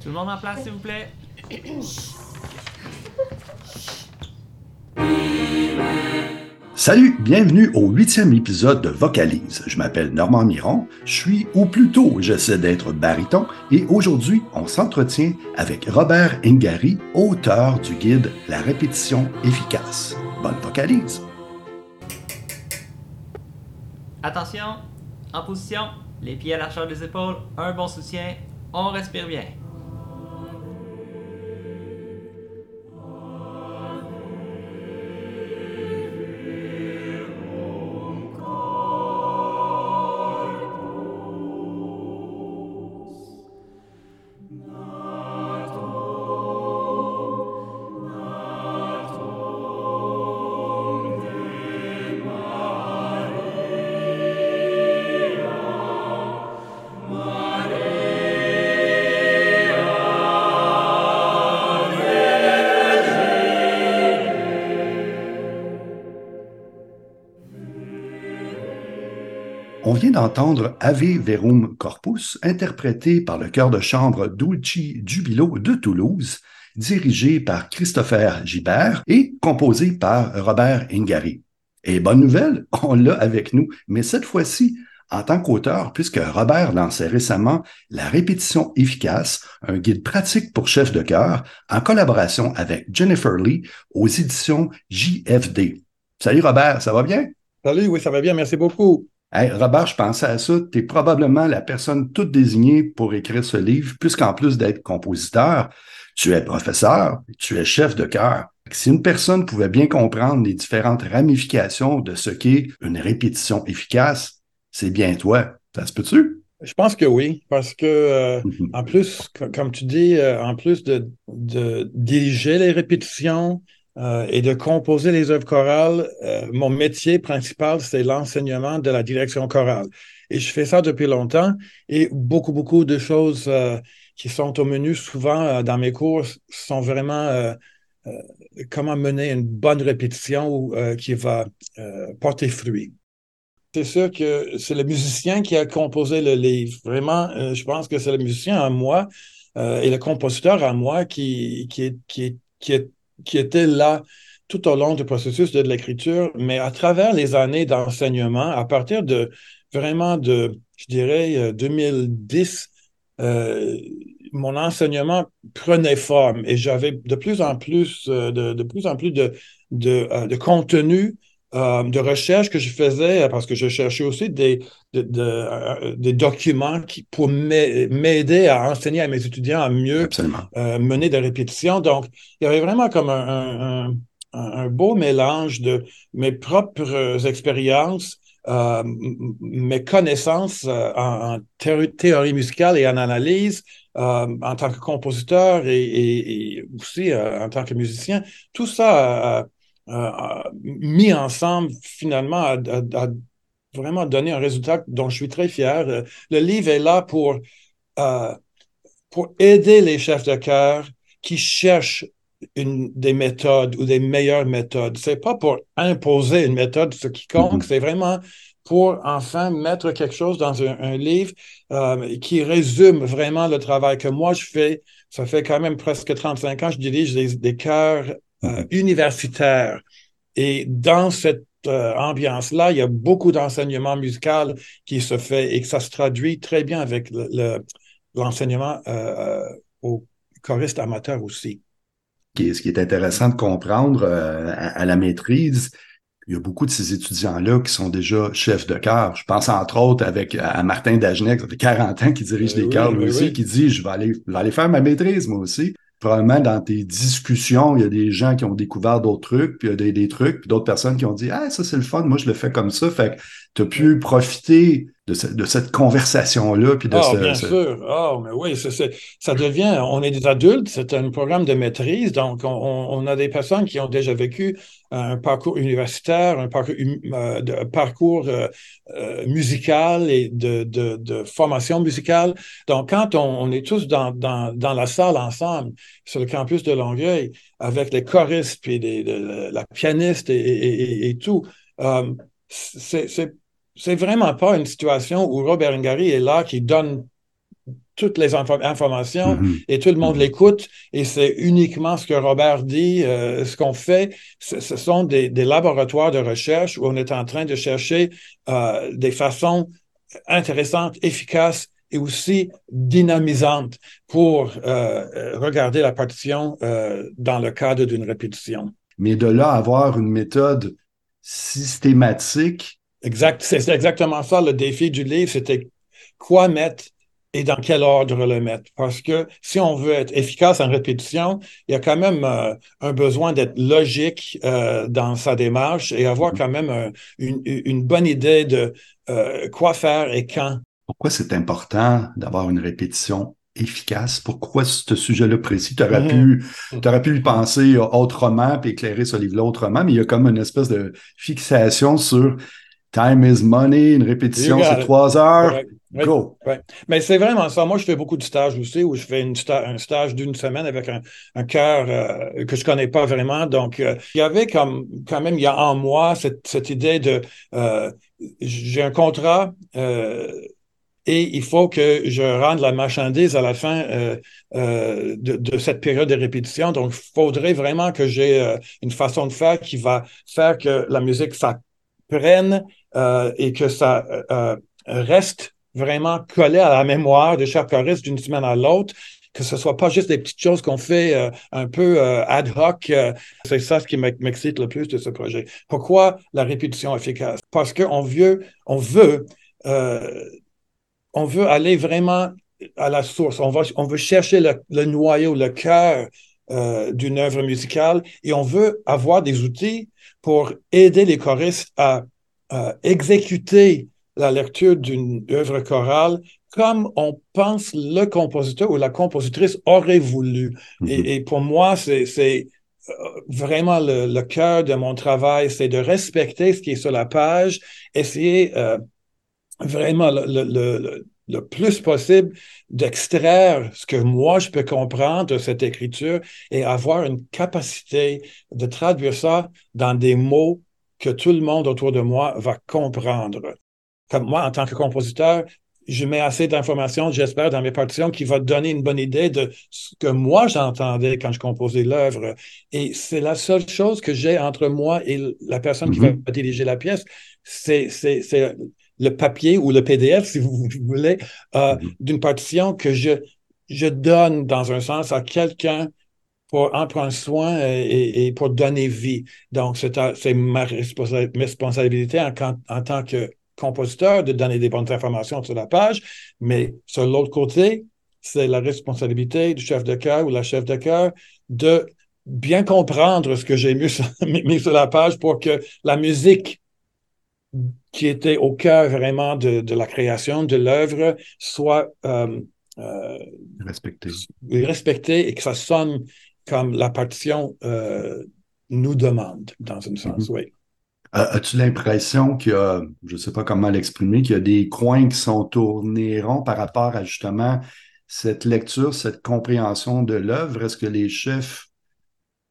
Tout le monde en place, s'il vous plaît. Salut, bienvenue au huitième épisode de Vocalise. Je m'appelle Normand Miron, je suis, ou plutôt j'essaie d'être baryton, et aujourd'hui on s'entretient avec Robert Ingari, auteur du guide La répétition efficace. Bonne vocalise! Attention, en position, les pieds à l'archeur des épaules, un bon soutien, on respire bien. D'entendre Ave Verum Corpus, interprété par le chœur de chambre Dulci Jubilo de Toulouse, dirigé par Christopher Gibert et composé par Robert Ingari. Et bonne nouvelle, on l'a avec nous, mais cette fois-ci en tant qu'auteur, puisque Robert lançait récemment La répétition efficace, un guide pratique pour chef de chœur, en collaboration avec Jennifer Lee aux éditions JFD. Salut Robert, ça va bien? Salut, oui, ça va bien, merci beaucoup. Hey, Robert, je pensais à ça. Tu es probablement la personne toute désignée pour écrire ce livre, puisqu'en plus d'être compositeur, tu es professeur, tu es chef de chœur. Si une personne pouvait bien comprendre les différentes ramifications de ce qu'est une répétition efficace, c'est bien toi. Ça se peut-tu? Je pense que oui, parce que euh, en plus, comme tu dis, euh, en plus de, de diriger les répétitions, euh, et de composer les œuvres chorales, euh, mon métier principal, c'est l'enseignement de la direction chorale. Et je fais ça depuis longtemps et beaucoup, beaucoup de choses euh, qui sont au menu souvent dans mes cours sont vraiment comment mener une bonne répétition qui va porter fruit. C'est sûr que c'est le musicien qui a composé le livre. Vraiment, je pense que c'est le musicien en moi et le compositeur en moi qui, qui, qui, qui est qui était là tout au long du processus de l'écriture, mais à travers les années d'enseignement, à partir de vraiment de, je dirais, 2010, euh, euh, mon enseignement prenait forme et j'avais de plus en plus euh, de, plus en plus de, de contenu euh, de recherche que je faisais, parce que je cherchais aussi des, euh, des documents qui, pour m'aider à enseigner à mes étudiants à mieux euh, mener des répétitions. Donc, il y avait vraiment comme un, un, beau mélange de mes propres expériences, mes connaissances en, théorie musicale et en analyse, en tant que compositeur et, et aussi en tant que musicien. Tout ça euh, mis ensemble, finalement, a, vraiment donné un résultat dont je suis très fier. Euh, le livre est là pour, euh, pour aider les chefs de chœur qui cherchent une, des méthodes ou des meilleures méthodes. C'est pas pour imposer une méthode ce qui compte, mm-hmm. c'est vraiment pour enfin mettre quelque chose dans un, livre qui résume vraiment le travail que moi je fais. Ça fait quand même presque 35 ans, je dirige des, des chœurs euh, universitaire. Et dans cette euh, ambiance-là, il y a beaucoup d'enseignement musical qui se fait et que ça se traduit très bien avec l'enseignement le, euh, aux choristes amateurs aussi. Ce qui est intéressant de comprendre à, la maîtrise, il y a beaucoup de ces étudiants-là qui sont déjà chefs de chœur. Je pense entre autres avec à Martin Dagenet, ça fait 40 ans qu'il dirige des chœurs lui aussi, qui dit je vais aller, je vais aller faire ma maîtrise moi aussi probablement dans tes discussions, il y a des gens qui ont découvert d'autres trucs, puis il y a des, des trucs, puis d'autres personnes qui ont dit Ah, ça c'est le fun, moi je le fais comme ça. Fait que tu as pu profiter de, de cette conversation-là. Puis de oh, bien sûr. Oh, mais oui, ça devient, on est des adultes, c'est un programme de maîtrise, donc on, on, a des personnes qui ont déjà vécu un parcours universitaire, un parcours, euh, de, parcours euh, euh, musical et de, de, de, formation musicale. Donc, quand on, on est tous dans, dans, dans, la salle ensemble, sur le campus de Longueuil, avec les choristes, puis les, la pianiste et, et, et tout, c'est vraiment pas une situation où Robert Ngari est là qui donne toutes les informations mm-hmm. et tout le monde mm-hmm. l'écoute et c'est uniquement ce que Robert dit. Euh, ce qu'on fait, ce, sont des, laboratoires de recherche où on est en train de chercher euh, des façons intéressantes, efficaces et aussi dynamisantes pour euh, regarder la partition dans le cadre d'une répétition. Mais de là avoir une méthode systématique. Exact, c'est exactement ça le défi du livre, c'était quoi mettre et dans quel ordre le mettre. Parce que si on veut être efficace en répétition, il y a quand même euh, un besoin d'être logique euh, dans sa démarche et avoir quand même euh, une, bonne idée de quoi faire et quand. Pourquoi c'est important d'avoir une répétition efficace? Pourquoi ce sujet-là précis? Tu aurais, mm-hmm. aurais pu y penser autrement puis éclairer ce livre-là autrement, mais il y a comme une espèce de fixation sur time is money, une répétition, c'est trois heures. Go. Mais c'est vraiment ça. Moi, je fais beaucoup de stages aussi, où je fais une un stage d'une semaine avec un, un cœur euh, que je connais pas vraiment. Donc, euh, il y avait comme quand même, il y a en moi cette, cette idée de euh, j'ai un contrat et il faut que je rende la marchandise à la fin de, de, cette période de répétition. Donc, il faudrait vraiment que j'ai une façon de faire qui va faire que la musique s'apprenne et que ça reste vraiment collé à la mémoire de chaque choriste d'une semaine à l'autre, que ce soit pas juste des petites choses qu'on fait euh, un peu euh, ad hoc. Euh, c'est ça ce qui m'excite le plus de ce projet. Pourquoi la répétition efficace? Parce qu'on veut, on veut, aller vraiment à la source. On, veut chercher le noyau, le cœur d'une œuvre musicale et on veut avoir des outils pour aider les choristes à exécuter la lecture d'une œuvre chorale comme on pense le compositeur ou la compositrice aurait voulu. Mhm. et, pour moi, c'est euh, vraiment le, cœur de mon travail, c'est de respecter ce qui est sur la page, essayer euh, vraiment le, le, plus possible d'extraire ce que moi je peux comprendre de cette écriture et avoir une capacité de traduire ça dans des mots que tout le monde autour de moi va comprendre comme moi, en tant que compositeur, je mets assez d'informations, j'espère, dans mes partitions qui va donner une bonne idée de ce que moi j'entendais quand je composais l'œuvre. Et c'est la seule chose que j'ai entre moi et la personne qui va mm-hmm. diriger la pièce. C'est, le papier ou le PDF, si vous voulez, euh, mm-hmm. d'une partition que je, je donne dans un sens à quelqu'un pour en prendre soin et, pour donner vie. Donc, c'est, ma responsabilité en, en tant que compositeur de donner des bonnes informations sur la page, mais sur l'autre côté, c'est la responsabilité du chef de chœur ou la chef de chœur de bien comprendre ce que j'ai mis, mis, sur la page pour que la musique qui était au cœur vraiment de, de la création de l'œuvre soit euh, euh, respectée. respectée et que ça sonne comme la partition euh, nous demande, dans un sens, mm-hmm. oui. As-tu l'impression qu'il y a, je ne sais pas comment l'exprimer, qu'il y a des coins qui sont tournés ronds par rapport à justement cette lecture, cette compréhension de l'œuvre? Est-ce que les chefs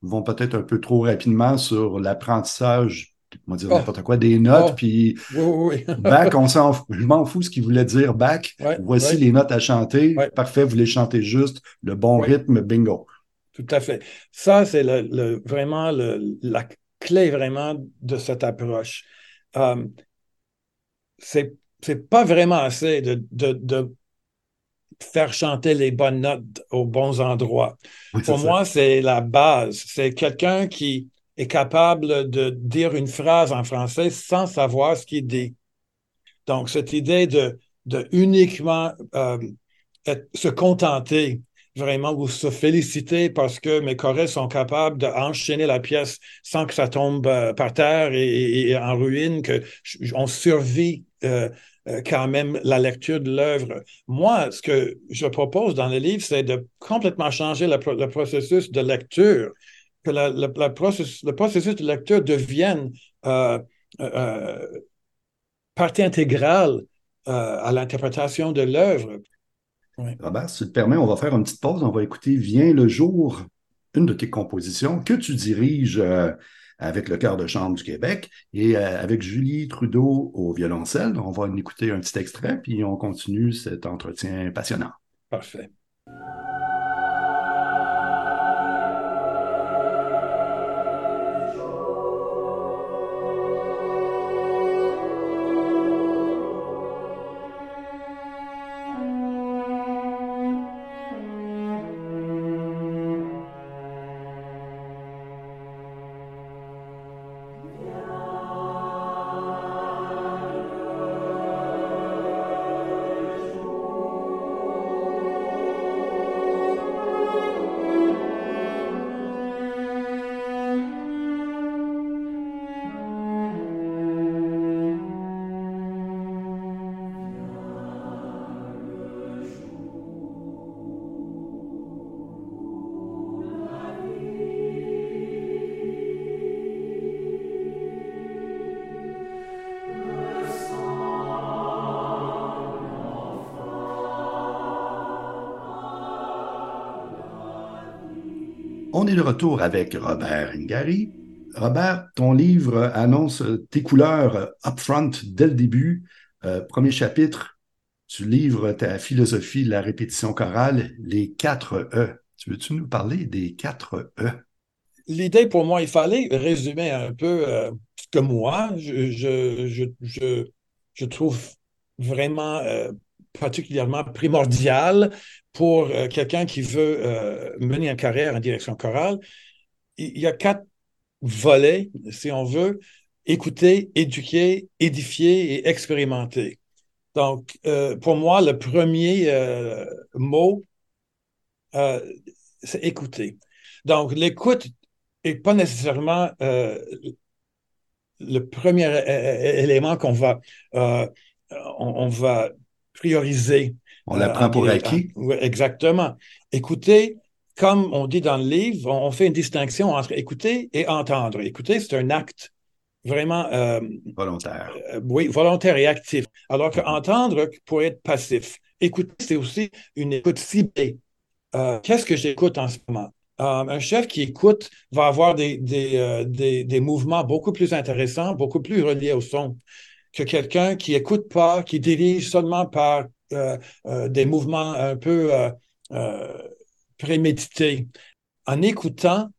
vont peut-être un peu trop rapidement sur l'apprentissage, on va dire oh. n'importe quoi, des notes, oh. puis oui, back, on s'en fout. Je m'en fous ce qu'il voulait dire back. Voici les notes à chanter. Parfait, vous les chantez juste, le bon rythme, bingo. Tout à fait. Ça, c'est le, vraiment le, la, clé vraiment de cette approche. Euh, c'est pas vraiment assez de, de, faire chanter les bonnes notes aux bons endroits. Pour moi, c'est la base. C'est quelqu'un qui est capable de dire une phrase en français sans savoir ce qu'il dit. Donc, cette idée de, uniquement euh, se contenter vraiment ou se féliciter parce que mes choristes sont capables d'enchaîner la pièce sans que ça tombe euh, par terre et, en ruine, qu'on survit euh, euh, quand même la lecture de l'œuvre. Moi, ce que je propose dans le livre, c'est de complètement changer le, processus de lecture, que le, processus, le processus de lecture devienne partie intégrale à l'interprétation de l'œuvre. Robert, si tu te permets, on va faire une petite pause. On va écouter Viens le jour, une de tes compositions que tu diriges euh, avec le chœur de chambre du Québec et avec Julie Trudeau au violoncelle. On va en écouter un petit extrait, puis on continue cet entretien passionnant. Parfait. On est de retour avec Robert Ngari. Robert, ton livre annonce tes couleurs upfront dès le début. Euh, premier chapitre, tu livres ta philosophie de la répétition chorale, les quatre E. Tu veux-tu nous parler des quatre E? L'idée pour moi, il fallait résumer un peu euh, ce que moi, je, je, trouve vraiment euh, particulièrement primordial pour euh, quelqu'un qui veut euh, mener une carrière en direction chorale. Il y a quatre volets, si on veut, écouter, éduquer, édifier et expérimenter. Donc, euh, pour moi, le premier mot, c'est écouter. Donc, l'écoute n'est pas nécessairement le premier élément qu'on va, prioriser on l'apprend pour euh, acquis. Oui, exactement. Écouter, comme on dit dans le livre, on fait une distinction entre écouter et entendre. Écouter, c'est un acte vraiment euh, volontaire. Euh, oui, volontaire et actif. Alors qu'entendre pourrait être passif. Écouter, c'est aussi une écoute ciblée. Qu'est-ce que j'écoute en ce moment? un chef qui écoute va avoir des, des, des, mouvements beaucoup plus intéressants, beaucoup plus reliés au son que quelqu'un qui écoute pas, qui dirige seulement par euh, euh, des mouvements un peu euh, prémédités. En écoutant,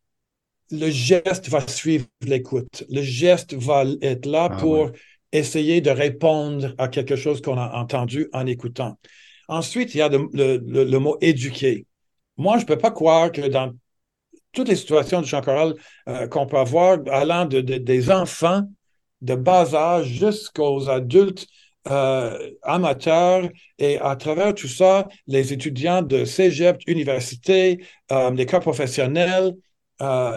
le geste va suivre l'écoute. Le geste va être là ah pour essayer de répondre à quelque chose qu'on a entendu en écoutant. Ensuite, il y a le, mot éduquer. Moi, je ne peux pas croire que dans toutes les situations du chant choral qu'on peut avoir, allant de, des enfants de bas âge jusqu'aux adultes euh, amateurs et à travers tout ça, les étudiants de cégep, université, euh, les cas professionnels, euh,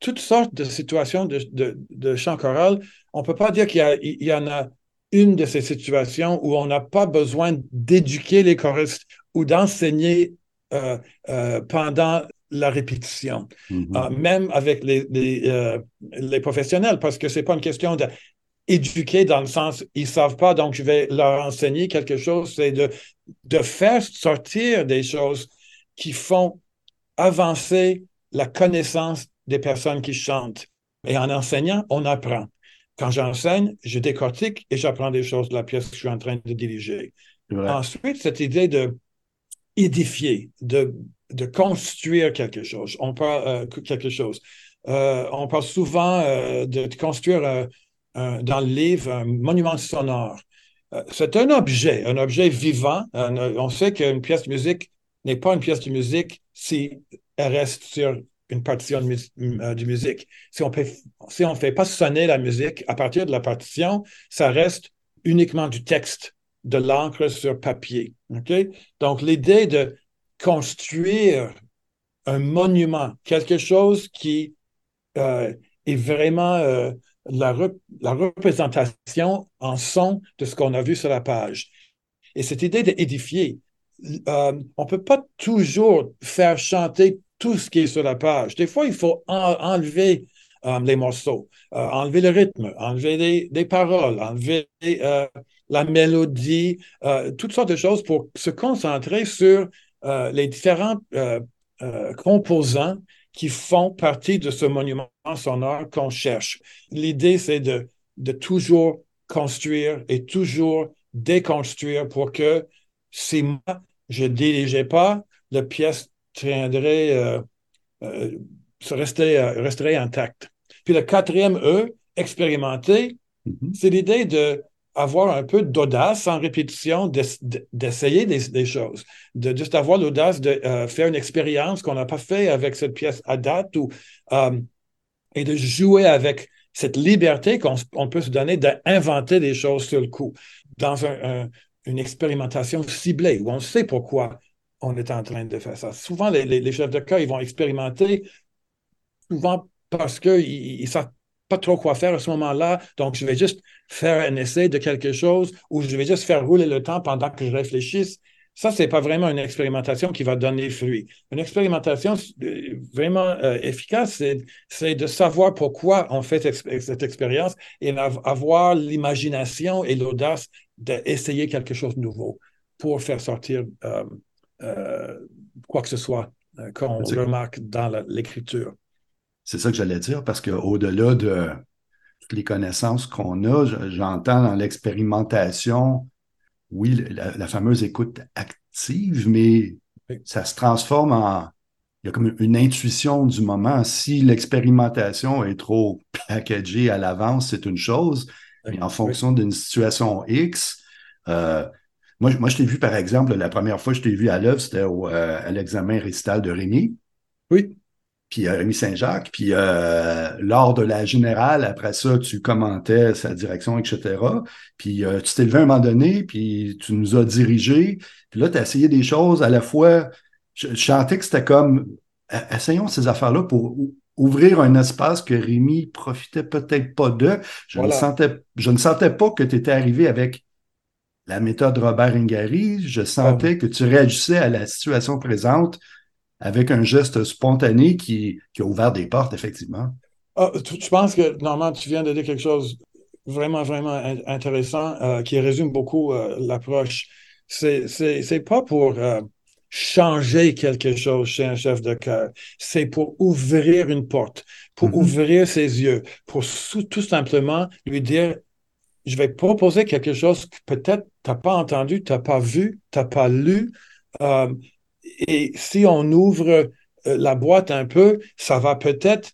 toutes sortes de situations de, de, chant choral. On ne peut pas dire qu'il y, en a une de ces situations où on n'a pas besoin d'éduquer les choristes ou d'enseigner pendant la répétition, mm-hmm. même avec les, les, les, professionnels, parce que ce n'est pas une question de éduquer dans le sens, ils ne savent pas, donc je vais leur enseigner quelque chose, c'est de, de faire sortir des choses qui font avancer la connaissance des personnes qui chantent. Et en enseignant, on apprend. Quand j'enseigne, je décortique et j'apprends des choses de la pièce que je suis en train de diriger. Ensuite, cette idée de édifier, de, de construire quelque chose. On parle euh, quelque chose. Euh, on parle souvent euh, de, construire dans le livre un monument sonore. C'est un objet, un objet vivant. on sait qu'une pièce de musique n'est pas une pièce de musique si elle reste sur une partition de, musique. Si on ne si on fait pas sonner la musique à partir de la partition, ça reste uniquement du texte, de l'encre sur papier. Donc, l'idée de construire un monument, quelque chose qui euh, est vraiment la, représentation en son de ce qu'on a vu sur la page. Et cette idée d'édifier, euh, on ne peut pas toujours faire chanter tout ce qui est sur la page. Des fois, il faut enlever euh, les morceaux, euh, enlever le rythme, enlever des, paroles, enlever la mélodie, toutes sortes de choses pour se concentrer sur les différents composants qui font partie de ce monument sonore qu'on cherche. L'idée, c'est de, de toujours construire et toujours déconstruire pour que si moi, je ne dirigeais pas, la pièce tiendrait, euh, euh, resterait, euh, resterait intacte. Puis le quatrième E, expérimenter, mm-hmm. c'est l'idée de avoir un peu d'audace en répétition, d'essayer des, choses, de juste avoir l'audace de euh, faire une expérience qu'on n'a pas fait avec cette pièce à date ou, euh, et de jouer avec cette liberté qu'on peut se donner d'inventer des choses sur le coup dans une expérimentation ciblée où on sait pourquoi on est en train de faire ça. Souvent, les, chefs de cas, ils vont expérimenter souvent parce qu'ils savent pas trop quoi faire à ce moment-là, donc je vais juste faire un essai de quelque chose ou je vais juste faire rouler le temps pendant que je réfléchisse. Ça, c'est pas vraiment une expérimentation qui va donner fruit. Une expérimentation euh, vraiment euh, efficace, c'est de savoir pourquoi on fait cette expérience et avoir l'imagination et l'audace d'essayer quelque chose de nouveau pour faire sortir euh, quoi que ce soit qu'on remarque dans l'écriture. C'est ça que j'allais dire, parce qu'au-delà de toutes les connaissances qu'on a, j'entends dans l'expérimentation, oui, la, fameuse écoute active, mais ça se transforme en. Il y a comme une intuition du moment. Si l'expérimentation est trop packagée à l'avance, c'est une chose, mais en fonction d'une situation X, euh, moi, moi, je t'ai vu, par exemple, la première fois que je t'ai vu à l'œuvre, c'était euh, à l'examen récital de Rémi. Oui puis euh, Rémi Saint-Jacques, puis euh, lors de la générale, après ça, tu commentais sa direction, etc. Puis euh, tu t'es levé à un moment donné, puis tu nous as dirigés, puis là, tu as essayé des choses à la fois. Je, chantais que c'était comme essayons ces affaires-là pour ouvrir un espace que Rémi profitait peut-être pas de. Je, ne, sentais, je ne sentais pas que tu étais arrivé avec la méthode Robert Ingari. Je sentais que tu réagissais à la situation présente avec un geste spontané qui, a ouvert des portes, effectivement. Ah, je pense que, normalement, tu viens de dire quelque chose vraiment, vraiment intéressant euh, qui résume beaucoup euh, l'approche. C'est, pas pour euh, changer quelque chose chez un chef de cœur, c'est pour ouvrir une porte, pour mm-hmm. ouvrir ses yeux, pour tout simplement lui dire je vais proposer quelque chose que peut-être tu n'as pas entendu, tu n'as pas vu, tu n'as pas lu. Et si on ouvre euh, la boîte un peu, ça va peut-être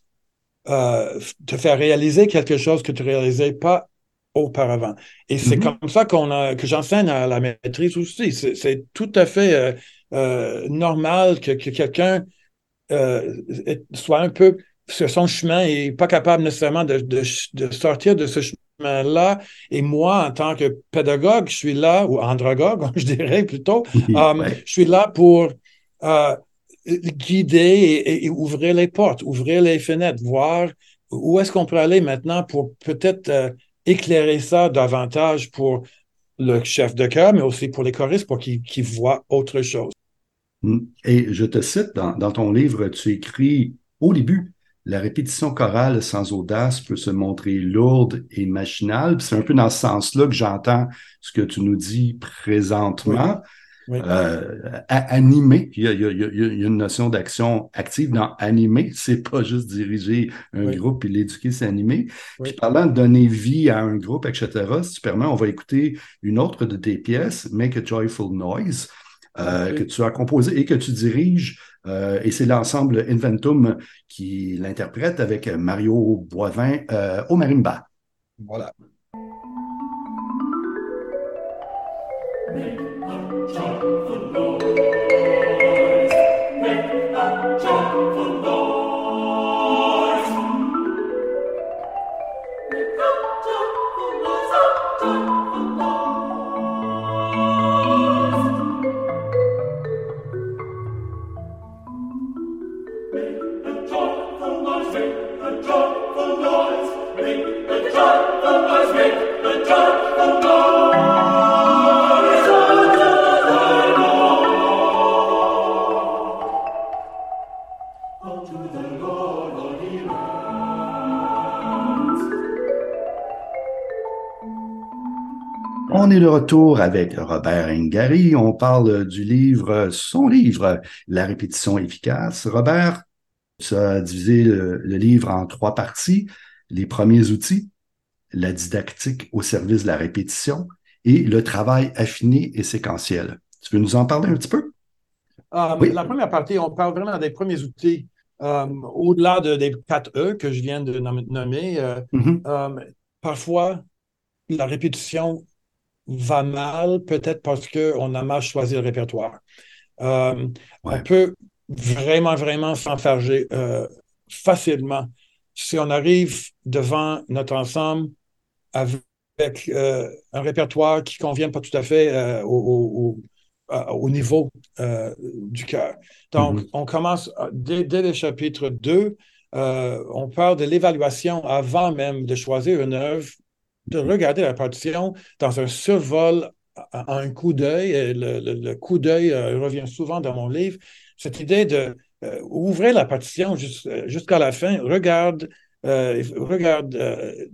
euh, te faire réaliser quelque chose que tu ne réalisais pas auparavant. Et c'est mm-hmm. comme ça qu'on a, que j'enseigne à la maîtrise aussi. C'est tout à fait euh, normal que, quelqu'un soit un peu sur son chemin et pas capable nécessairement de, de sortir de ce chemin-là. Et moi, en tant que pédagogue, je suis là, ou andragogue, je dirais plutôt, je suis là pour euh, guider et, ouvrir les portes, ouvrir les fenêtres, voir où est-ce qu'on peut aller maintenant pour peut-être euh, éclairer ça davantage pour le chef de chœur, mais aussi pour les choristes, pour qu'ils voient autre chose. Mm. Et je te cite, dans, ton livre, tu écris au début, la répétition chorale sans audace peut se montrer lourde et machinale. C'est un peu dans ce sens-là que j'entends ce que tu nous dis présentement. Euh, animer, il y, a, une notion d'action active dans animer, c'est pas juste diriger un groupe et l'éduquer, c'est animer. Puis parlant de donner vie à un groupe, etc., si tu permets, on va écouter une autre de tes pièces, Make a Joyful Noise, euh, que tu as composé et que tu diriges. Euh, et c'est l'ensemble Inventum qui l'interprète avec Mario Boivin au marimba. Voilà. On est de retour avec Robert Ingari. On parle du livre, son livre, La répétition efficace. Robert, Tu as divisé le, livre en trois parties. Les premiers outils, la didactique au service de la répétition et le travail affiné et séquentiel. Tu veux nous en parler un petit peu? Euh, oui. La première partie, on parle vraiment des premiers outils. Euh, au-delà des 4 E que je viens de nommer, euh, mm-hmm. parfois, la répétition va mal, peut-être parce qu'on a mal choisi le répertoire. On peut vraiment, vraiment s'enfarger facilement si on arrive devant notre ensemble avec un répertoire qui ne convient pas tout à fait au, euh, au niveau euh, du cœur. Donc, mm-hmm. on commence euh, dès, le chapitre 2, on parle de l'évaluation avant même de choisir une œuvre, de regarder la partition dans un survol un coup d'œil. Le, le, coup d'œil revient souvent dans mon livre. Cette idée de ouvrir la partition jusqu'à la fin, regarde euh, regarde euh,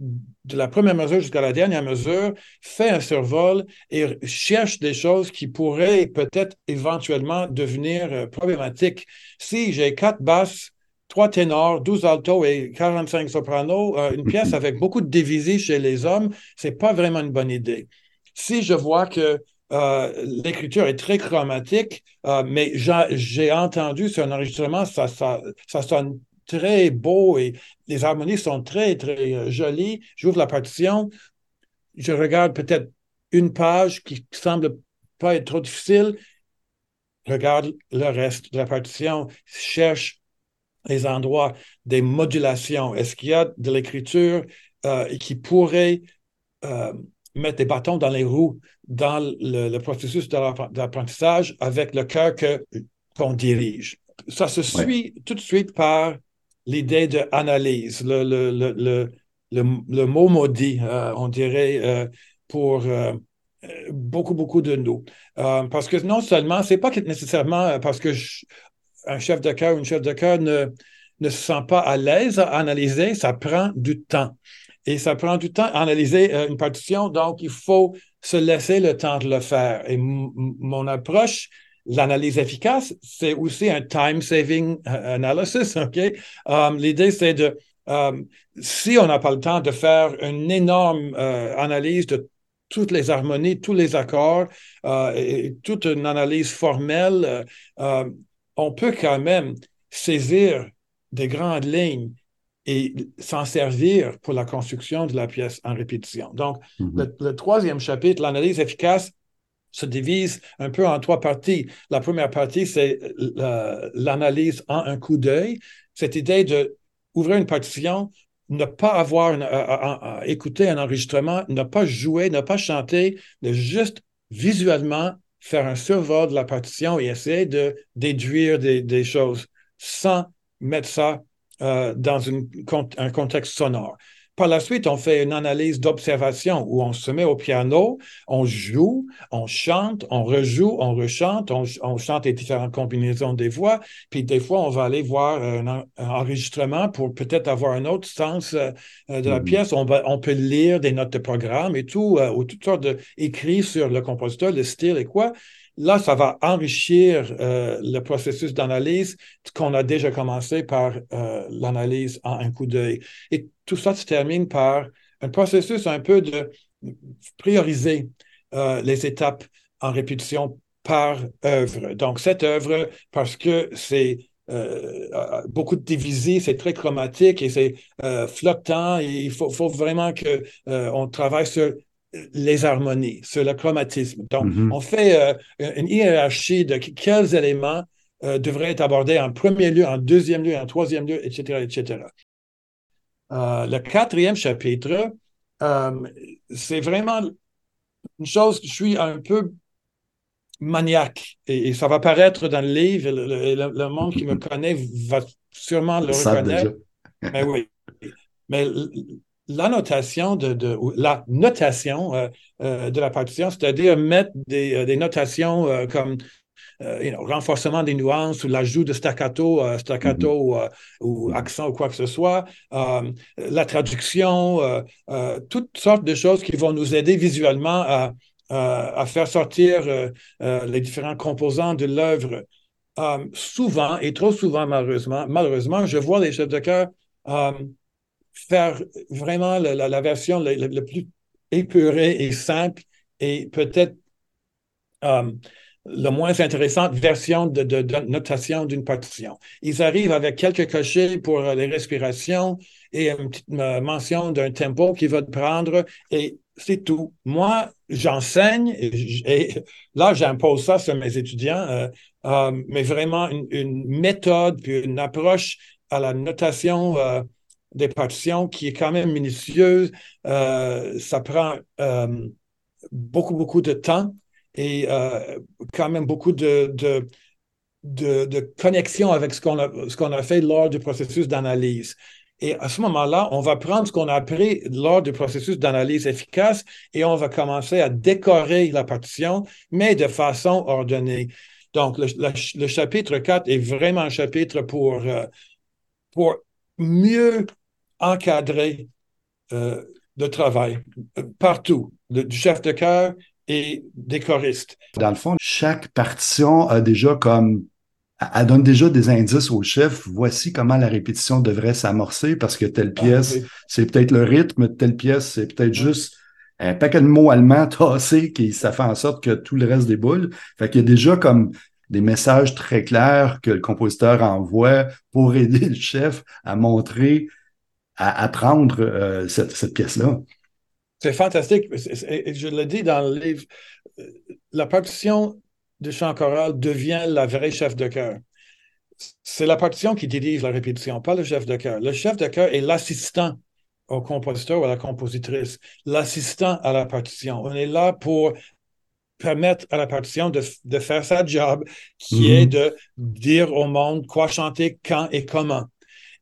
de la première mesure jusqu'à la dernière mesure, fait un survol et cherche des choses qui pourraient peut-être éventuellement devenir euh, problématiques. Si j'ai quatre basses, trois ténors, 12 altos et 45 sopranos, une pièce avec beaucoup de divisés chez les hommes, c'est pas vraiment une bonne idée. Si je vois que l'écriture est très chromatique, mais j'ai entendu sur un enregistrement, ça, sonne très beau et les harmonies sont très, très euh, jolies. J'ouvre la partition, je regarde peut-être une page qui semble pas être trop difficile, regarde le reste de la partition, cherche les endroits des modulations. Est-ce qu'il y a de l'écriture euh, qui pourrait euh, mettre des bâtons dans les roues dans le, processus d'apprentissage avec le cœur qu'on dirige? Ça se suit tout de suite par l'idée d'analyse, le, le, le, le, mot maudit, euh, on dirait, euh, pour euh, beaucoup, beaucoup de nous. parce que non seulement, c'est pas nécessairement parce que un chef de cœur ou une chef de cœur ne, ne se sent pas à l'aise à analyser, ça prend du temps. Et ça prend du temps à analyser une partition, donc il faut se laisser le temps de le faire. Et mon approche, L'analyse efficace, c'est aussi un time-saving euh, analysis. Um, l'idée, c'est de, si on n'a pas le temps de faire une énorme euh, analyse de toutes les harmonies, tous les accords, euh, toute une analyse formelle, on peut quand même saisir des grandes lignes et s'en servir pour la construction de la pièce en répétition. Donc, mm-hmm. le, troisième chapitre, l'analyse efficace, se divise un peu en trois parties. La première partie, c'est l'analyse en un coup d'œil. Cette idée de ouvrir une partition, ne pas avoir un, écouter un enregistrement, ne pas jouer, ne pas chanter, de juste visuellement faire un survol de la partition et essayer de déduire des, choses sans mettre ça euh, dans un contexte sonore. Par la suite, on fait une analyse d'observation où on se met au piano, on joue, on chante, on rejoue, on rechante, on, chante les différentes combinaisons des voix, puis des fois, on va aller voir un, enregistrement pour peut-être avoir un autre sens euh, de la mm-hmm. pièce. On, on peut lire des notes de programme et tout, euh, ou toutes sortes d'écrits sur le compositeur, le style et quoi. Là, ça va enrichir euh, le processus d'analyse qu'on a déjà commencé par euh, l'analyse en un coup d'œil. Et tout ça se termine par un processus un peu de prioriser euh, les étapes en répétition par œuvre. Donc, cette œuvre, parce que c'est beaucoup de divisés, c'est très chromatique et c'est flottant. Et il faut, faut vraiment qu'on travaille sur les harmonies, sur le chromatisme. Donc, mm-hmm. on fait euh, une hiérarchie de quels éléments euh, devraient être abordés en premier lieu, en deuxième lieu, en troisième lieu, etc., etc. Euh, le quatrième chapitre, c'est vraiment une chose, je suis un peu maniaque, et, ça va paraître dans le livre, le, monde qui me connaît va sûrement le reconnaître. Mais oui. Mais la notation de, la notation euh, euh, de la partition, c'est-à-dire mettre des, euh, notations comme renforcement des nuances ou l'ajout de staccato, staccato mm-hmm. ou accent ou quoi que ce soit, la traduction, toutes sortes de choses qui vont nous aider visuellement à, à faire sortir les différents composants de l'œuvre euh, souvent, et trop souvent malheureusement, malheureusement, je vois les chefs de chœur euh, faire vraiment la, version la, plus épurée et simple et peut-être euh, la moins intéressante version de, notation d'une partition. Ils arrivent avec quelques cochers pour les respirations et une petite mention d'un tempo qu'ils veulent prendre et c'est tout. Moi, j'enseigne et, là, j'impose ça sur mes étudiants, euh, euh, mais vraiment une, méthode puis une approche à la notation euh, des partitions qui est quand même minutieuse. ça prend beaucoup, beaucoup de temps et quand même beaucoup de, de de, connexion avec ce qu'on a, a fait lors du processus d'analyse. Et à ce moment-là, on va prendre ce qu'on a appris lors du processus d'analyse efficace et on va commencer à décorer la partition, mais de façon ordonnée. Donc, le, chapitre 4 est vraiment un chapitre pour, euh, pour mieux encadrer euh, le travail partout, du chef de chœur et des choristes. Dans le fond, chaque partition a déjà comme elle donne déjà des indices au chef. Voici comment la répétition devrait s'amorcer parce que telle ah, pièce, c'est peut-être le rythme, telle pièce, c'est peut-être juste un paquet de mots allemands tassés qui ça fait en sorte que tout le reste déboule. Fait qu'il y a déjà comme des messages très clairs que le compositeur envoie pour aider le chef à montrer, à apprendre euh, cette, pièce-là. C'est fantastique. Je le dis dans le livre, euh, la partition de chant choral devient la vraie chef de chœur. C'est la partition qui dirige la répétition, pas le chef de chœur. Le chef de chœur est l'assistant au compositeur ou à la compositrice, l'assistant à la partition. On est là pour permettre à la partition de, faire sa job, qui est mhm. de dire au monde quoi chanter, quand et comment.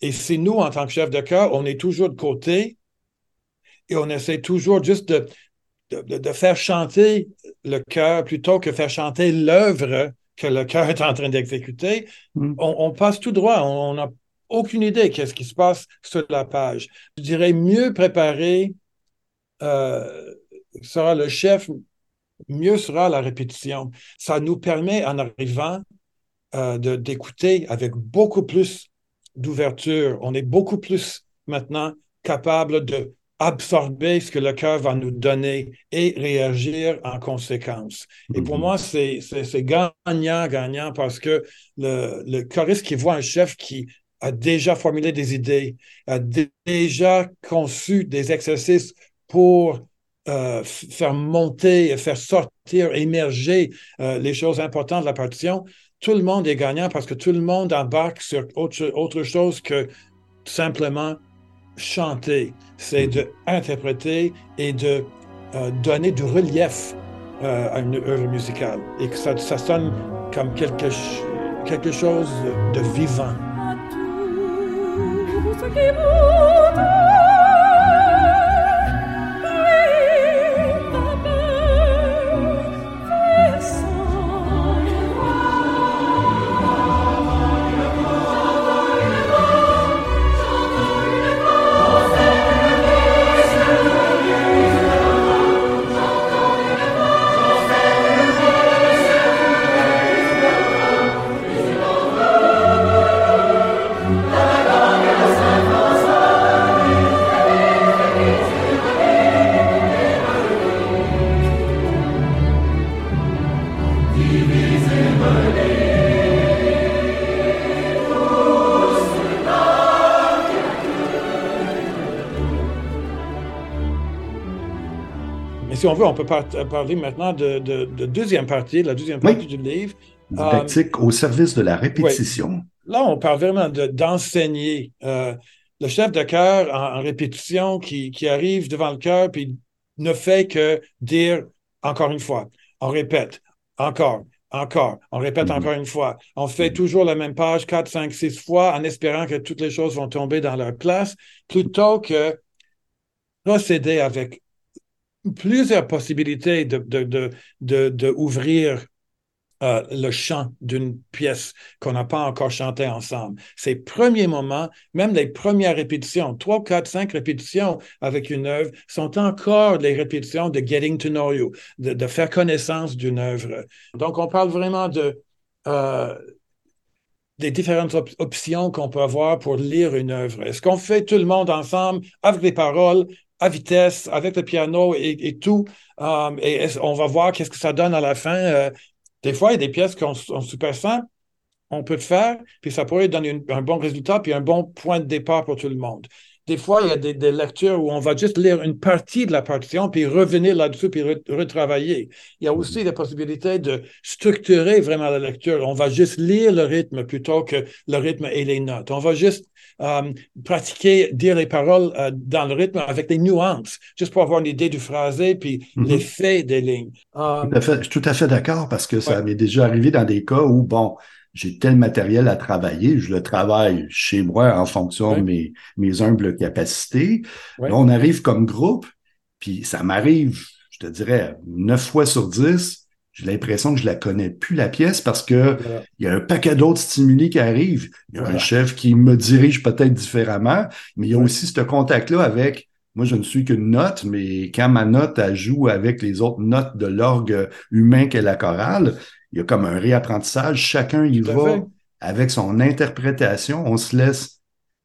Et c'est nous, en tant que chef de chœur, on est toujours de côté et on essaie toujours juste de, de, faire chanter le cœur plutôt que faire chanter l'œuvre que le cœur est en train d'exécuter, mm. on, passe tout droit. On n'a aucune idée qu'est-ce qui se passe sur la page. Je dirais mieux préparé euh, sera le chef, mieux sera la répétition. Ça nous permet, en arrivant, euh, d'écouter avec beaucoup plus d'ouverture. On est beaucoup plus maintenant capable de absorber ce que le cœur va nous donner et réagir en conséquence. Et pour mhm. moi, c'est gagnant, gagnant parce que le, le choriste qui voit un chef qui a déjà formulé des idées, a déjà conçu des exercices pour euh, faire monter, faire sortir, émerger euh, les choses importantes de la partition, tout le monde est gagnant parce que tout le monde embarque sur autre, autre chose que simplement chanter, c'est d'interpréter et de euh, donner du relief euh, à une œuvre musicale. Et que ça, ça sonne comme quelque, quelque chose de vivant. Si on veut, on peut parler maintenant de, deuxième partie, la deuxième partie du livre. Didactique euh, au service de la répétition. Là, on parle vraiment d'enseigner. Euh, le chef de chœur en, répétition qui, arrive devant le chœur puis ne fait que dire encore une fois. On répète encore, encore, on répète mm-hmm. encore une fois. On fait mm-hmm. toujours la même page quatre, cinq, six fois en espérant que toutes les choses vont tomber dans leur place plutôt que procéder avec plusieurs possibilités de, de, de, de, ouvrir euh, le chant d'une pièce qu'on n'a pas encore chanté ensemble. Ces premiers moments, même les premières répétitions, trois, quatre, cinq répétitions avec une œuvre, sont encore les répétitions de getting to know you, de, faire connaissance d'une œuvre. Donc, on parle vraiment de euh, des différentes options qu'on peut avoir pour lire une œuvre. Est-ce qu'on fait tout le monde ensemble avec les paroles, à vitesse, avec le piano et, tout, euh, et on va voir qu'est-ce que ça donne à la fin. Euh, des fois, il y a des pièces qui sont super simples, on peut le faire, puis ça pourrait donner un bon résultat, puis un bon point de départ pour tout le monde. Des fois, il y a des, lectures où on va juste lire une partie de la partition, puis revenir là-dessus, puis retravailler. Il y a aussi la possibilité de structurer vraiment la lecture. On va juste lire le rythme plutôt que le rythme et les notes. On va juste euh, pratiquer, dire les paroles euh, dans le rythme avec des nuances, juste pour avoir une idée du phrasé, puis mm-hmm. l'effet des lignes. je suis tout à fait d'accord parce que ça m'est déjà arrivé dans des cas où, bon, j'ai tel matériel à travailler, je le travaille chez moi en fonction de mes, mes humbles capacités. Là, on arrive comme groupe, puis ça m'arrive, je te dirais, neuf fois sur dix, j'ai l'impression que je la connais plus la pièce parce que il y a un paquet d'autres stimuli qui arrivent. Il y a un chef qui me dirige peut-être différemment, mais il y a aussi ce contact-là avec moi, je ne suis qu'une note, mais quand ma note elle joue avec les autres notes de l'orgue humain qu'est la chorale, il y a comme un réapprentissage. Chacun y va avec son interprétation. On se laisse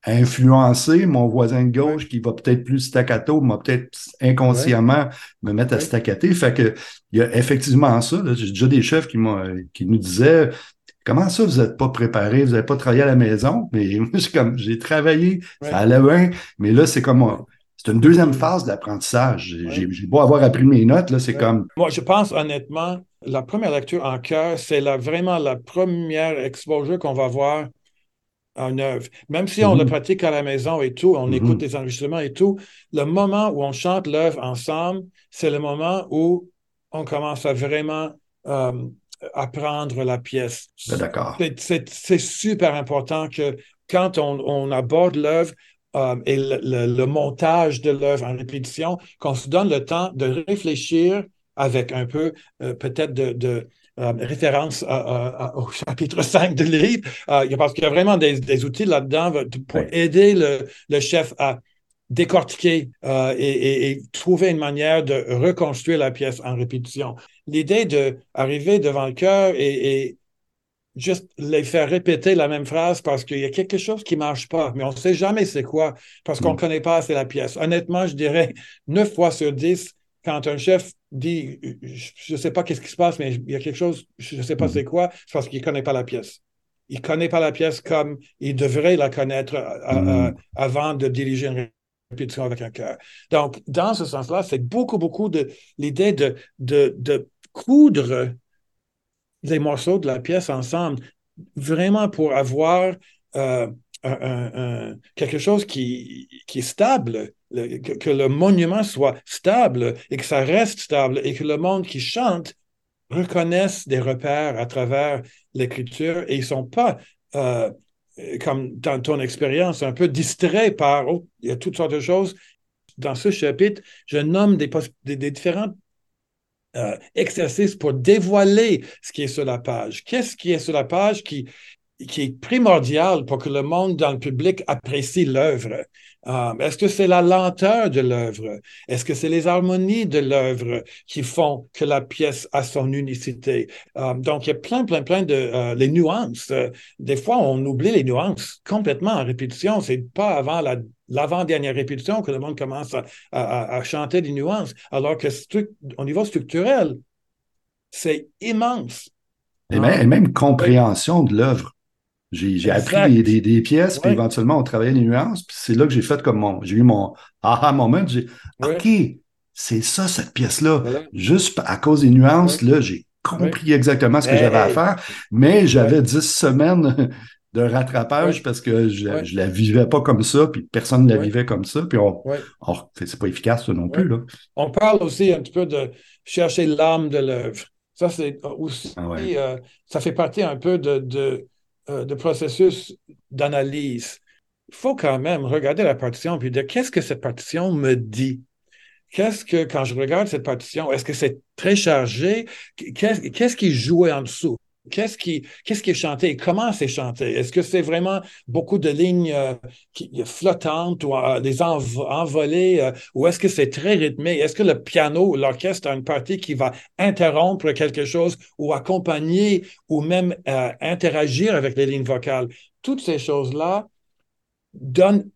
influencer. Mon voisin de gauche qui va peut-être plus staccato, m'a peut-être inconsciemment me mettre à staccater. Fait que il y a effectivement ça. J'ai déjà des chefs qui, qui nous disaient Comment ça, vous n'êtes pas préparé, vous n'avez pas travaillé à la maison? Mais moi, comme j'ai travaillé, ça allait bien, mais là, c'est comme c'est une deuxième phase d'apprentissage. J'ai beau avoir appris mes notes, là, c'est comme. Moi, je pense honnêtement, la première lecture en chœur, c'est vraiment la première exposure qu'on va voir en œuvre. Même si on le mm-hmm. pratique à la maison et tout, on écoute mm-hmm. des enregistrements et tout, le moment où on chante l'œuvre ensemble, c'est le moment où on commence à vraiment euh, apprendre la pièce. Ben, d'accord. C'est super important que quand on, aborde l'œuvre, euh, et le, montage de l'œuvre en répétition, qu'on se donne le temps de réfléchir avec un peu euh, peut-être de, euh, référence au chapitre 5 du livre, parce qu'il y a vraiment des, outils là-dedans pour aider le, chef à décortiquer et, trouver une manière de reconstruire la pièce en répétition. L'idée d'arriver devant le cœur et, juste les faire répéter la même phrase parce qu'il y a quelque chose qui ne marche pas, mais on ne sait jamais c'est quoi parce qu'on ne mm. connaît pas assez la pièce. Honnêtement, je dirais 9 fois sur 10, quand un chef dit je ne sais pas qu'est-ce qui se passe, mais il y a quelque chose, je ne sais pas c'est mhm. quoi, c'est parce qu'il ne connaît pas la pièce. Il ne connaît pas la pièce comme il devrait la connaître mhm. avant de diriger une répétition avec un cœur. Donc, dans ce sens-là, c'est beaucoup, beaucoup de l'idée de, de, de coudre les morceaux de la pièce ensemble, vraiment pour avoir euh, quelque chose qui, qui est stable, que, le monument soit stable et que ça reste stable et que le monde qui chante reconnaisse des repères à travers l'écriture et ils ne sont pas, euh, comme dans ton expérience, un peu distraits par, oh, il y a toutes sortes de choses. Dans ce chapitre, je nomme des, des, différents euh, exercices pour dévoiler ce qui est sur la page. Qu'est-ce qui est sur la page qui, qui est primordial pour que le monde dans le public apprécie l'œuvre. Euh, est-ce que c'est la lenteur de l'œuvre? Est-ce que c'est les harmonies de l'œuvre qui font que la pièce a son unicité? Euh, donc, il y a plein, plein, plein de euh, les nuances. des fois, on oublie les nuances complètement en répétition. C'est pas avant la l'avant-dernière répétition que le monde commence à, chanter des nuances, alors que au niveau structurel, c'est immense. Et même, même compréhension de l'œuvre. J'ai appris des, pièces, puis éventuellement, on travaillait les nuances, puis c'est là que j'ai fait comme mon. J'ai eu mon aha moment. J'ai OK, c'est ça, cette pièce-là. Juste à cause des nuances, là, j'ai compris exactement ce que j'avais à faire, mais j'avais dix semaines de rattrapage parce que je, ne la vivais pas comme ça, puis personne ne la vivait comme ça, puis on, c'est pas efficace non plus. Là. On parle aussi un petit peu de chercher l'âme de l'œuvre. Ça, c'est aussi, ah euh, ça fait partie un peu de euh, de processus d'analyse, il faut quand même regarder la partition et dire qu'est-ce que cette partition me dit? Qu'est-ce que, quand je regarde cette partition, est-ce que c'est très chargé? Qu'est-ce qui jouait en dessous? Qu'est-ce qui, est chanté et comment c'est chanté? Est-ce que c'est vraiment beaucoup de lignes euh, flottantes ou euh, des envolées euh, ou est-ce que c'est très rythmé? Est-ce que le piano, l'orchestre a une partie qui va interrompre quelque chose ou accompagner ou même interagir avec les lignes vocales? Toutes ces choses-là donnent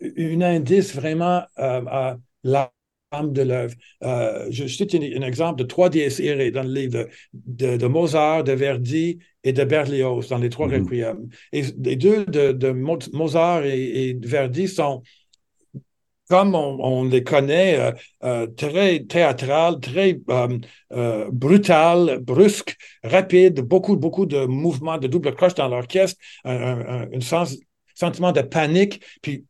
un indice vraiment à la de l'œuvre. Euh, je cite un, exemple de trois dies dans le livre de, Mozart, de Verdi et de Berlioz, dans les trois mm Et les deux de, Mozart et, Verdi sont, comme on, les connaît, euh, euh, très théâtral, très brutal, brusque, rapide, beaucoup, beaucoup de mouvements de double croche dans l'orchestre, un, sens, sentiment de panique, puis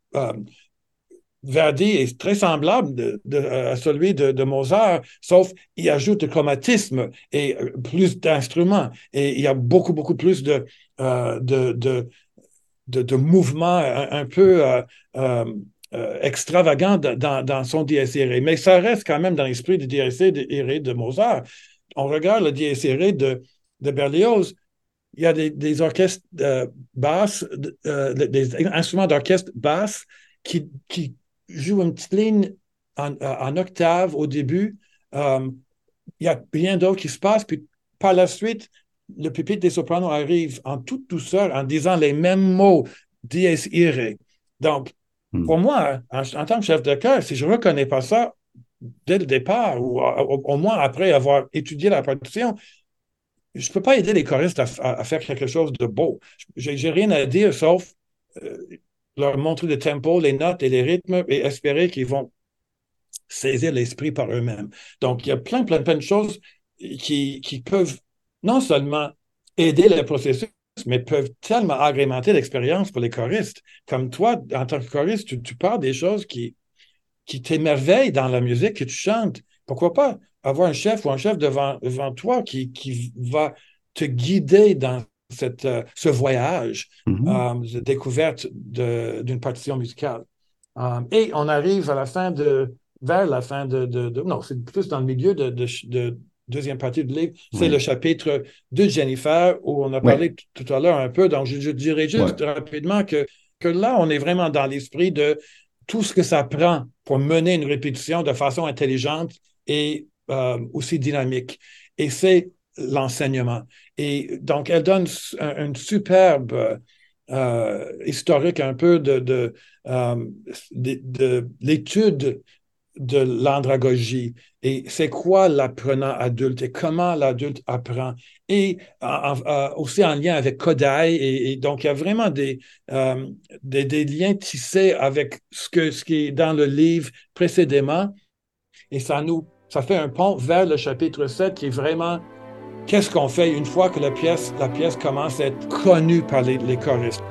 Verdi est très semblable à celui de, Mozart, sauf il ajoute le chromatisme et euh, plus d'instruments. Et il y a beaucoup, beaucoup plus de, euh, de, mouvements un, peu euh, extravagants dans, son dies Mais ça reste quand même dans l'esprit du dies de Mozart. On regarde le dies de, de Berlioz, il y a des, orchestres basses, des instruments d'orchestre basses qui, qui joue une petite ligne en, octave au début. Euh, il n'y a rien d'autre qui se passe. Puis par la suite, le pupitre des sopranos arrive en toute douceur en disant les mêmes mots, dies irae. Donc, hmm. pour moi, en, tant que chef de chœur, si je ne reconnais pas ça dès le départ, ou au, moins après avoir étudié la partition, je ne peux pas aider les choristes à, faire quelque chose de beau. Je n'ai rien à dire sauf euh, leur montrer le tempo, les notes et les rythmes et espérer qu'ils vont saisir l'esprit par eux-mêmes. Donc, il y a plein, plein, plein de choses qui, qui peuvent non seulement aider le processus, mais peuvent tellement agrémenter l'expérience pour les choristes. Comme toi, en tant que choriste, tu, tu parles des choses qui, qui t'émerveillent dans la musique que tu chantes. Pourquoi pas avoir un chef ou un chef devant, devant toi qui, qui va te guider dans cette, euh, ce voyage mm-hmm. euh, de découverte d'une partition musicale. Euh, et on arrive à la fin de, vers la fin de, de, non, c'est plus dans le milieu de, de deuxième partie du livre, c'est le chapitre de Jennifer où on a parlé tout à l'heure un peu. Donc, je, dirais juste rapidement que, que là, on est vraiment dans l'esprit de tout ce que ça prend pour mener une répétition de façon intelligente et aussi dynamique. Et c'est l'enseignement. Et donc, elle donne un, superbe euh, historique un peu de, de, euh, de, l'étude de l'andragogie. Et c'est quoi l'apprenant adulte et comment l'adulte apprend? Et aussi en lien avec Kodai et, donc il y a vraiment des, euh, des, des, liens tissés avec ce, que, ce qui est dans le livre précédemment. Et ça nous ça fait un pont vers le chapitre 7 qui est vraiment Qu'est-ce qu'on fait une fois que la pièce, commence à être connue par les, les choristes?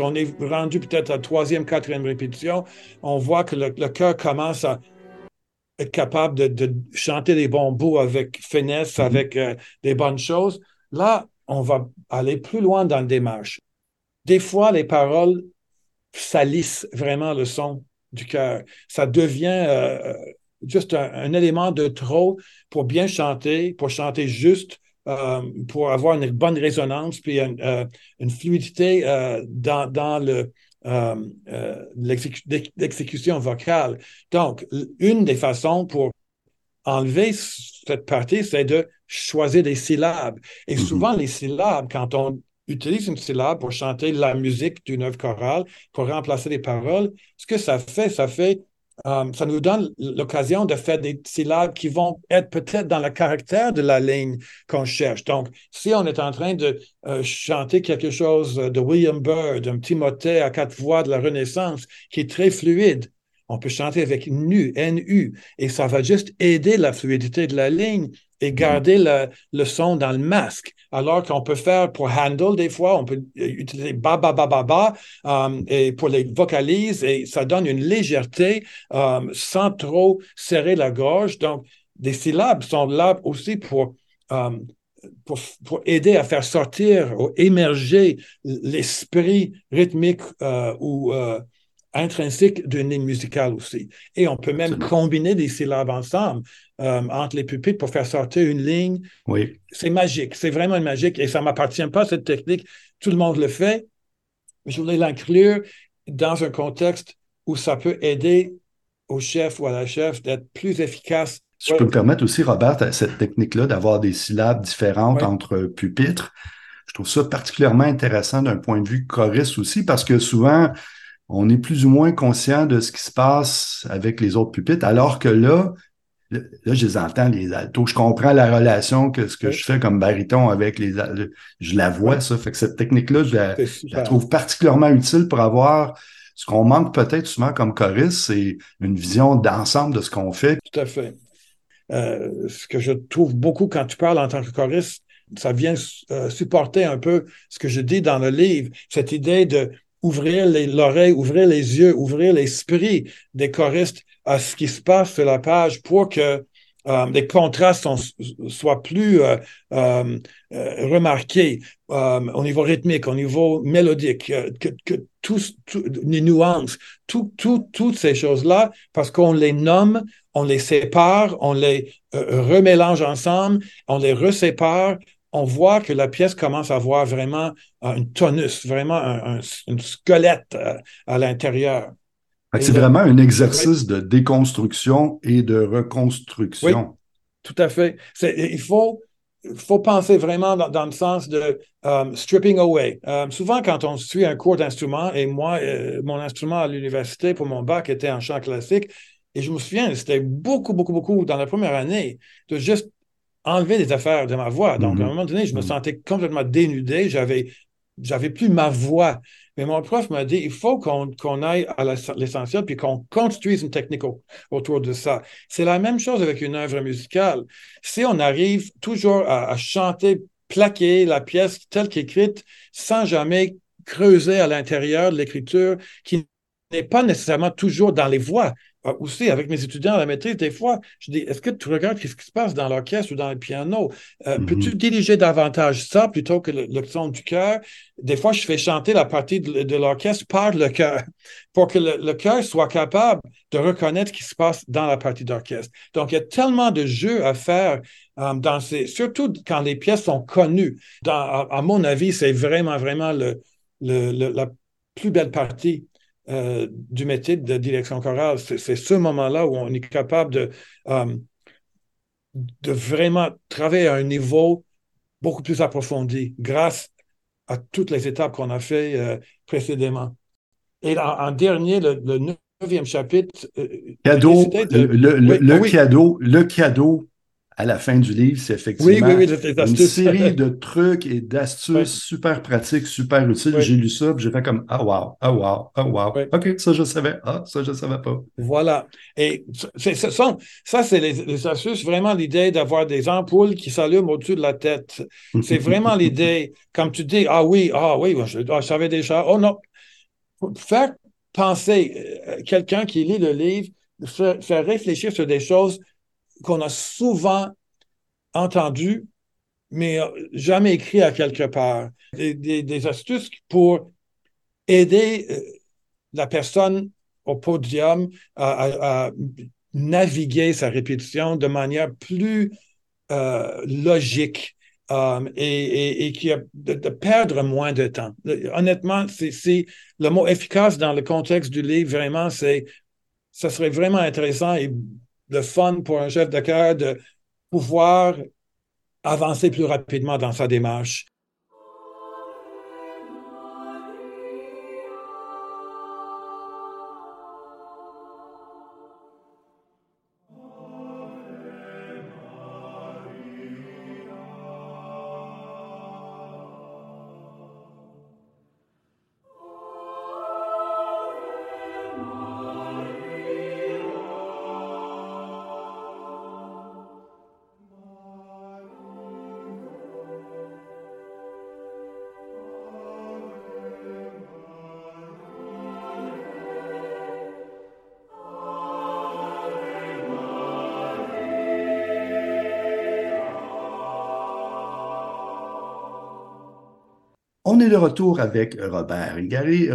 On est rendu peut-être à la troisième, quatrième répétition, on voit que le, cœur commence à être capable de, chanter des bons bouts avec finesse, mm-hmm. avec euh, des bonnes choses. Là, on va aller plus loin dans la démarche. Des fois, les paroles salissent vraiment le son du cœur. Ça devient euh, juste un, élément de trop pour bien chanter, pour chanter juste, pour avoir une bonne résonance puis une, fluidité dans, dans le, l'exécution vocale. Donc, une des façons pour enlever cette partie, c'est de choisir des syllabes. Et mm-hmm. souvent, les syllabes, quand on utilise une syllabe pour chanter la musique d'une œuvre chorale, pour remplacer les paroles, ce que ça fait, ça fait, euh, ça nous donne l'occasion de faire des syllabes qui vont être peut-être dans le caractère de la ligne qu'on cherche. Donc, si on est en train de euh, chanter quelque chose de William Byrd, un petit motet à quatre voix de la Renaissance, qui est très fluide, on peut chanter avec nu, NU, et ça va juste aider la fluidité de la ligne et garder le, son dans le masque. Alors qu'on peut faire pour handle, des fois, on peut utiliser ba, ba, ba, ba, ba, euh, et pour les vocalises, et ça donne une légèreté euh, sans trop serrer la gorge. Donc, des syllabes sont là aussi pour, euh, aider à faire sortir ou émerger l'esprit rythmique ou intrinsèque d'une ligne musicale aussi. Et on peut même combiner des syllabes ensemble euh, entre les pupitres pour faire sortir une ligne. Oui. C'est magique, c'est vraiment magique et ça ne m'appartient pas, cette technique. Tout le monde le fait. Je voulais l'inclure dans un contexte où ça peut aider au chef ou à la chef d'être plus efficace. je peux me permettre aussi, Robert, cette technique-là d'avoir des syllabes différentes entre pupitres. Je trouve ça particulièrement intéressant d'un point de vue choriste aussi, parce que souvent, on est plus ou moins conscient de ce qui se passe avec les autres pupitres, alors que là, là, je les entends, les altos. Je comprends la relation que ce que je fais comme baryton avec les Je la vois, ça. Fait que cette technique-là, je la, trouve particulièrement utile pour avoir ce qu'on manque peut-être souvent comme choriste, c'est une vision d'ensemble de ce qu'on fait. Tout à fait. Euh, ce que je trouve beaucoup quand tu parles en tant que choriste, ça vient euh, supporter un peu ce que je dis dans le livre, cette idée de ouvrir l'oreille, ouvrir les yeux, ouvrir l'esprit des choristes à ce qui se passe sur la page pour que euh, les contrastes soient plus euh, euh, remarqués au niveau rythmique, au niveau mélodique, que, les nuances, tout, toutes ces choses-là, parce qu'on les nomme, on les sépare, on les remélange ensemble, on les resépare, on voit que la pièce commence à avoir vraiment un tonus, vraiment un, squelette euh, à, l'intérieur. C'est vraiment un exercice de déconstruction et de reconstruction. tout à fait. Il faut, faut penser vraiment dans, le sens de um, stripping away. Um, souvent, quand on suit un cours d'instrument, et moi, euh, mon instrument à l'université pour mon bac était en chant classique, et je me souviens, c'était beaucoup, beaucoup, beaucoup dans la première année de juste enlever des affaires de ma voix. Donc, à un mhm. moment donné, je me mhm. sentais complètement dénudé. J'avais, j'avais plus ma voix. Mais mon prof m'a dit, il faut qu'on, qu'on aille à l'essentiel puis qu'on construise une technique autour de ça. C'est la même chose avec une œuvre musicale. Si on arrive toujours à, chanter, plaquer la pièce telle qu'écrite sans jamais creuser à l'intérieur de l'écriture qui n'est pas nécessairement toujours dans les voix. Ah, aussi, avec mes étudiants à la maîtrise, des fois, je dis est-ce que tu regardes ce qui se passe dans l'orchestre ou dans le piano? Euh, mm-hmm. Peux-tu diriger davantage ça plutôt que le, son du cœur Des fois, je fais chanter la partie de, l'orchestre par le cœur pour que le, cœur soit capable de reconnaître ce qui se passe dans la partie d'orchestre. Donc, il y a tellement de jeux à faire. Euh, dans ces, surtout quand les pièces sont connues. Dans, à, mon avis, c'est vraiment, vraiment le, la plus belle partie euh, du métier de direction chorale. C'est ce moment-là où on est capable de, euh, de vraiment travailler à un niveau beaucoup plus approfondi grâce à toutes les étapes qu'on a fait euh, précédemment. Et en, dernier, le, neuvième chapitre. Cadeau, le, cadeau, le cadeau à la fin du livre, c'est effectivement une série de trucs et d'astuces super pratiques, super utiles. J'ai lu ça, j'ai fait comme Ah wow, ah wow, ah wow. OK, ça je savais. Ah, ça je savais pas. Voilà. Et ce sont, ça, c'est les, astuces, vraiment l'idée d'avoir des ampoules qui s'allument au-dessus de la tête. C'est vraiment l'idée, comme tu dis, ah oui, ah oui, je, ah, je savais déjà. Oh non. Faire penser euh, quelqu'un qui lit le livre, faire réfléchir sur des choses qu'on a souvent entendu, mais jamais écrit à quelque part. Des, astuces pour aider euh, la personne au podium à, naviguer sa répétition de manière plus euh, logique euh, et, qui a de, perdre moins de temps. Honnêtement, c'est le mot efficace dans le contexte du livre, vraiment, c'est ça serait vraiment intéressant et le fun pour un chef de cœur de pouvoir avancer plus rapidement dans sa démarche. On est de retour avec Robert.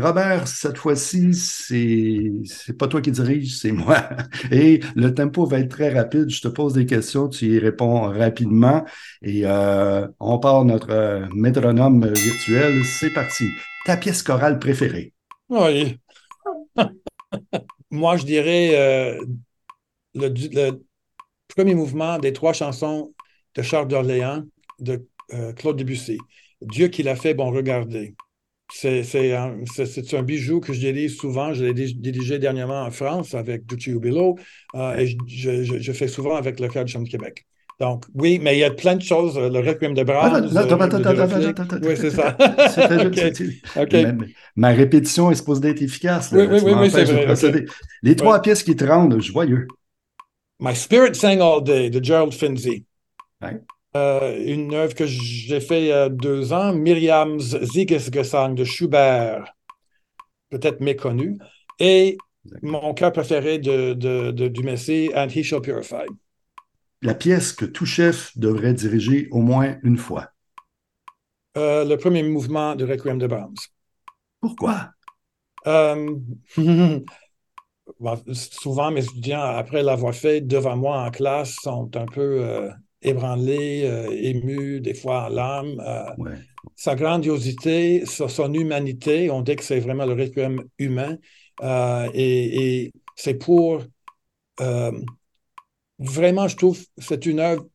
Robert, cette fois-ci, c'est, pas toi qui dirige, c'est moi. Et le tempo va être très rapide. Je te pose des questions, tu y réponds rapidement. Et euh, on part notre euh, métronome virtuel. C'est parti. Ta pièce chorale préférée? Oui. moi, je dirais euh, le, premier mouvement des trois chansons de Charles d'Orléans de Claude Debussy. Dieu qui l'a fait, bon, regardez. C'est un, un, bijou que je délise souvent. Je l'ai dirigé dernièrement en France avec Ducci Ubilo euh, et je, je, je, fais souvent avec le Chœur de Chambre de Québec. Donc, oui, mais il y a plein de choses. Le Requiem de Brahms. Attends, attends, attends, Oui, c'est ça. Ma, répétition est supposée être efficace. Oui, oui, oui, c'est vrai. Les trois pièces qui te rendent joyeux. My Spirit Sang All Day de Gerald Finzi. Euh, une œuvre que j'ai fait il y a deux ans, Miriam's Siegesgesang de Schubert, peut-être méconnu, et mon cœur préféré de, de, du Messie, And He Shall Purify. La pièce que tout chef devrait diriger au moins une fois. Euh, le premier mouvement du Requiem de Brahms. Pourquoi? Euh, souvent, mes étudiants, après l'avoir fait devant moi en classe, sont un peu ébranlé, euh, ému, des fois en larmes. Euh, sa grandiosité, son humanité, on dit que c'est vraiment le requiem humain. Euh, et, c'est pour. vraiment, je trouve, c'est une œuvre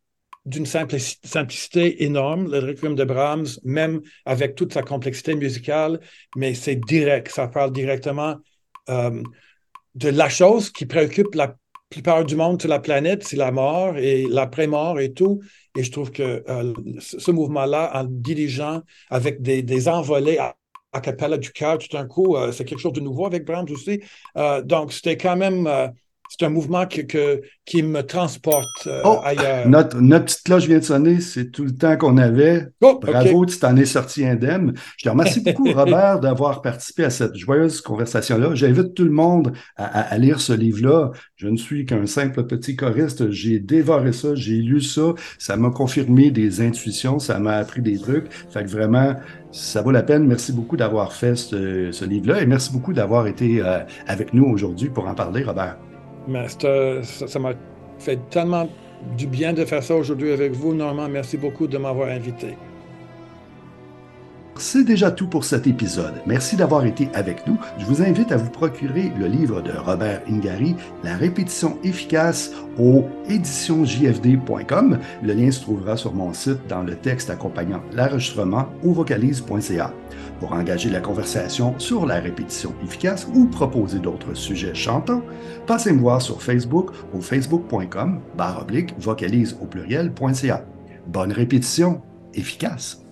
d'une simplicité énorme, le Requiem de Brahms, même avec toute sa complexité musicale, mais c'est direct, ça parle directement de la chose qui préoccupe la plupart du monde sur la planète, c'est la mort et l'après-mort et tout. Et je trouve que euh, ce mouvement-là, en dirigeant avec des, des envolées à, capella du cœur, tout d'un coup, euh, c'est quelque chose de nouveau avec Brahms aussi. Euh, donc, c'était quand même c'est un mouvement que, qui me transporte euh, oh, ailleurs. Notre, notre, petite cloche vient de sonner, c'est tout le temps qu'on avait. Oh, Bravo, tu t'en es sorti indemne. Je te remercie beaucoup, Robert, d'avoir participé à cette joyeuse conversation-là. J'invite tout le monde à, lire ce livre-là. Je ne suis qu'un simple petit choriste. J'ai dévoré ça, j'ai lu ça. Ça m'a confirmé des intuitions, ça m'a appris des trucs. Fait que vraiment, ça vaut la peine. Merci beaucoup d'avoir fait ce, livre-là et merci beaucoup d'avoir été euh, avec nous aujourd'hui pour en parler, Robert. Mais ça m'a fait tellement du bien de faire ça aujourd'hui avec vous, Normand. Merci beaucoup de m'avoir invité. C'est déjà tout pour cet épisode. Merci d'avoir été avec nous. Je vous invite à vous procurer le livre de Robert Ingari, La répétition efficace, au éditionsjfd.com. Le lien se trouvera sur mon site dans le texte accompagnant l'enregistrement ou vocalise.ca. Pour engager la conversation sur la répétition efficace ou proposer d'autres sujets chantants, passez me voir sur Facebook au facebook.com barre vocalise au pluriel.ca. Bonne répétition efficace.